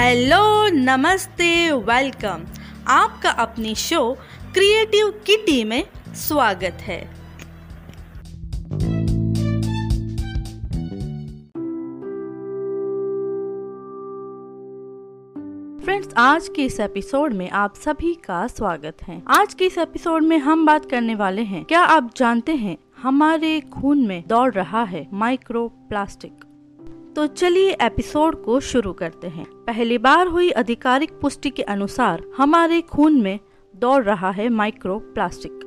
Hello, नमस्ते, welcome. आपका अपनी शो क्रिएटिव किटी में स्वागत है। फ्रेंड्स, आज के इस एपिसोड में आप सभी का स्वागत है। आज के इस एपिसोड में हम बात करने वाले हैं, क्या आप जानते हैं, हमारे खून में दौड़ रहा है माइक्रो प्लास्टिक तो चलिए एपिसोड को शुरू करते हैं। पहली बार हुई आधिकारिक पुष्टि के अनुसार हमारे खून में दौड़ रहा है माइक्रो प्लास्टिक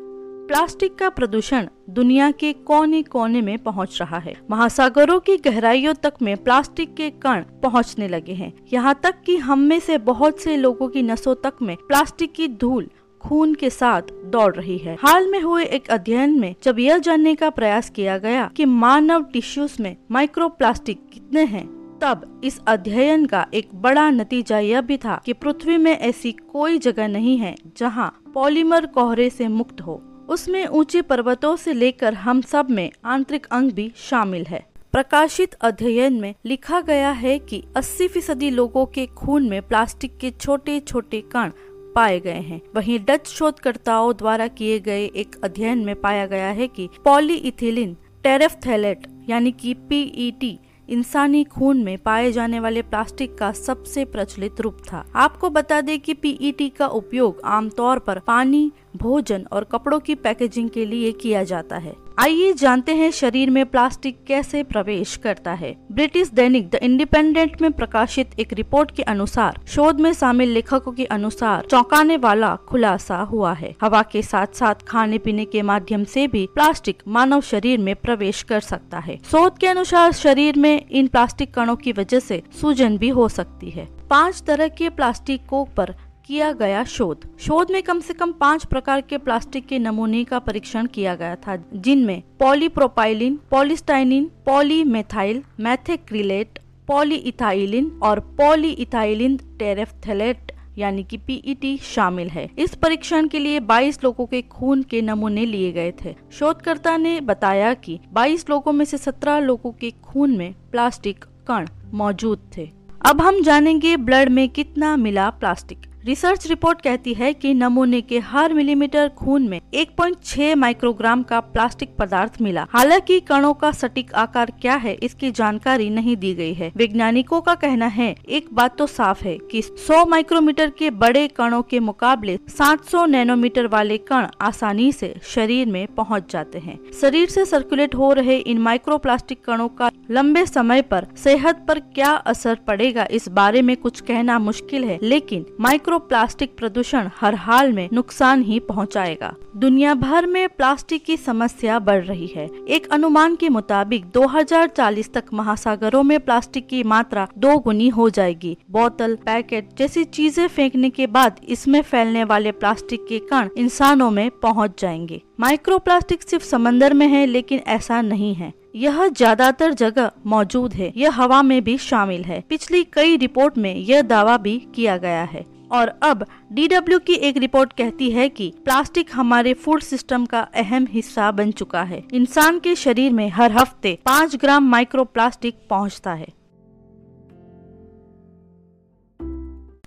प्लास्टिक का प्रदूषण दुनिया के कोने कोने में पहुँच रहा है। महासागरों की गहराइयों तक में प्लास्टिक के कण पहुँचने लगे हैं। यहाँ तक कि हम में से बहुत से लोगों की नसों तक में प्लास्टिक की धूल खून के साथ दौड़ रही है। हाल में हुए एक अध्ययन में जब यह जानने का प्रयास किया गया कि मानव टिश्यूज में माइक्रो प्लास्टिक कितने हैं, तब इस अध्ययन का एक बड़ा नतीजा यह भी था कि पृथ्वी में ऐसी कोई जगह नहीं है जहाँ पॉलीमर कोहरे से मुक्त हो। उसमें ऊँचे पर्वतों से लेकर हम सब में आंतरिक अंग भी शामिल है। प्रकाशित अध्ययन में लिखा गया है कि 80 फ़ीसदी लोगों के खून में प्लास्टिक के छोटे छोटे कण पाए गए हैं। वहीं डच शोधकर्ताओं द्वारा किए गए एक अध्ययन में पाया गया है कि पॉलीइथिलीन, टेरेफ्थेलेट, यानी कि पीईटी, इंसानी खून में पाए जाने वाले प्लास्टिक का सबसे प्रचलित रूप था। आपको बता दें कि पीईटी का उपयोग आमतौर पर पानी, भोजन और कपड़ों की पैकेजिंग के लिए किया जाता है। आइए जानते हैं शरीर में प्लास्टिक कैसे प्रवेश करता है। ब्रिटिश दैनिक द इंडिपेंडेंट में प्रकाशित एक रिपोर्ट के अनुसार, शोध में शामिल लेखकों के अनुसार चौंकाने वाला खुलासा हुआ है। हवा के साथ साथ खाने पीने के माध्यम से भी प्लास्टिक मानव शरीर में प्रवेश कर सकता है। शोध के अनुसार शरीर में इन प्लास्टिक कणों की वजह से सूजन भी हो सकती है। पाँच तरह के प्लास्टिकों पर किया गया शोध। शोध में कम से कम पाँच प्रकार के प्लास्टिक के नमूने का परीक्षण किया गया था, जिनमें polypropylene, polystyrene, polymethyl, methacrylate, polyethylene और पॉलीइथाइलिन टेरेफ्थेलेट, यानी कि पीईटी, शामिल है। इस परीक्षण के लिए 22 लोगों के खून के नमूने लिए गए थे। शोधकर्ता ने बताया कि 22 लोगों में से 17 लोगों के खून में प्लास्टिक कण मौजूद थे। अब हम जानेंगे ब्लड में कितना मिला प्लास्टिक। रिसर्च रिपोर्ट कहती है कि नमूने के हर मिलीमीटर खून में 1.6 माइक्रोग्राम का प्लास्टिक पदार्थ मिला। हालाँकि कणों का सटीक आकार क्या है, इसकी जानकारी नहीं दी गई है। वैज्ञानिकों का कहना है, एक बात तो साफ़ है कि 100 माइक्रोमीटर के बड़े कणों के मुकाबले 700 नैनोमीटर वाले कण आसानी से शरीर में पहुँच जाते हैं। शरीर से सर्कुलेट हो रहे इन माइक्रो प्लास्टिक कणों का लंबे समय पर सेहत पर क्या असर पड़ेगा, इस बारे में कुछ कहना मुश्किल है, लेकिन माइक्रो माइक्रो प्लास्टिक प्रदूषण हर हाल में नुकसान ही पहुंचाएगा। दुनिया भर में प्लास्टिक की समस्या बढ़ रही है। एक अनुमान के मुताबिक 2040 तक महासागरों में प्लास्टिक की मात्रा दो गुनी हो जाएगी। बोतल, पैकेट जैसी चीज़ें फेंकने के बाद इसमें फैलने वाले प्लास्टिक के कण इंसानों में पहुँच जाएँगे। माइक्रो सिर्फ़ समंदर में है, लेकिन ऐसा नहीं है। यह ज़्यादातर जगह मौजूद है। यह हवा में भी शामिल है। पिछली कई रिपोर्ट में यह दावा भी किया गया है। और अब डीडब्ल्यू की एक रिपोर्ट कहती है कि प्लास्टिक हमारे फ़ूड सिस्टम का अहम हिस्सा बन चुका है। इंसान के शरीर में हर हफ़्ते पाँच ग्राम माइक्रो प्लास्टिक पहुँचता है।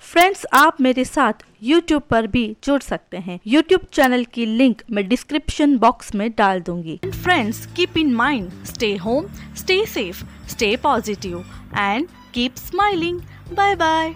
फ्रेंड्स आप मेरे साथ YouTube पर भी जुड़ सकते हैं। YouTube चैनल की लिंक मैं डिस्क्रिप्शन बॉक्स में डाल दूँगी। Friends keep in mind stay home stay safe stay positive and keep smiling bye bye